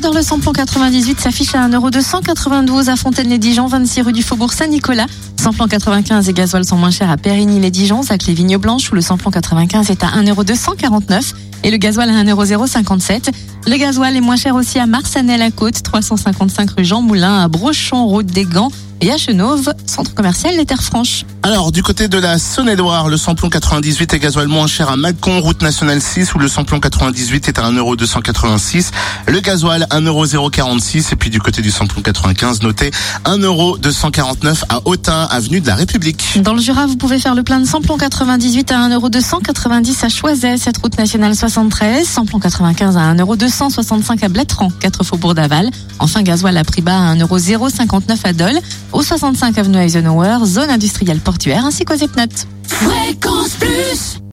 D'Or, le samplon 98 s'affiche à 1,292€ à Fontaine-les-Dijon, 26 rue du Faubourg Saint-Nicolas. Samplon 95 et gasoil sont moins chers à Périgny-les-Dijon, Zac les Vignes Blanches où le samplon 95 est à 1,249€ et le gasoil à 1,057€. Le gasoil est moins cher aussi à Marsanel-la-Côte, 355 rue Jean Moulin, à Brochon, route des Gants et à Chenauve, centre commercial Les Terres Franches. Alors, du côté de la Saône-et-Loire, le samplon 98 est gasoil moins cher à Mâcon, route nationale 6, où le samplon 98 est à 1,286€. Le gasoil, 1,046€. Et puis du côté du samplon 95, notez 1,249€ à Autun, avenue de la République. Dans le Jura, vous pouvez faire le plein de samplon 98 à 1,290€ à Choiset, cette route nationale 73. Samplon 95 à 1,265€ à Blétran, 4 faubourg d'Aval. Enfin, gasoil à prix bas à 1,059€ à Dole, au 65 avenue Eisenhower, zone industrielle portuaire, ainsi qu'aux plus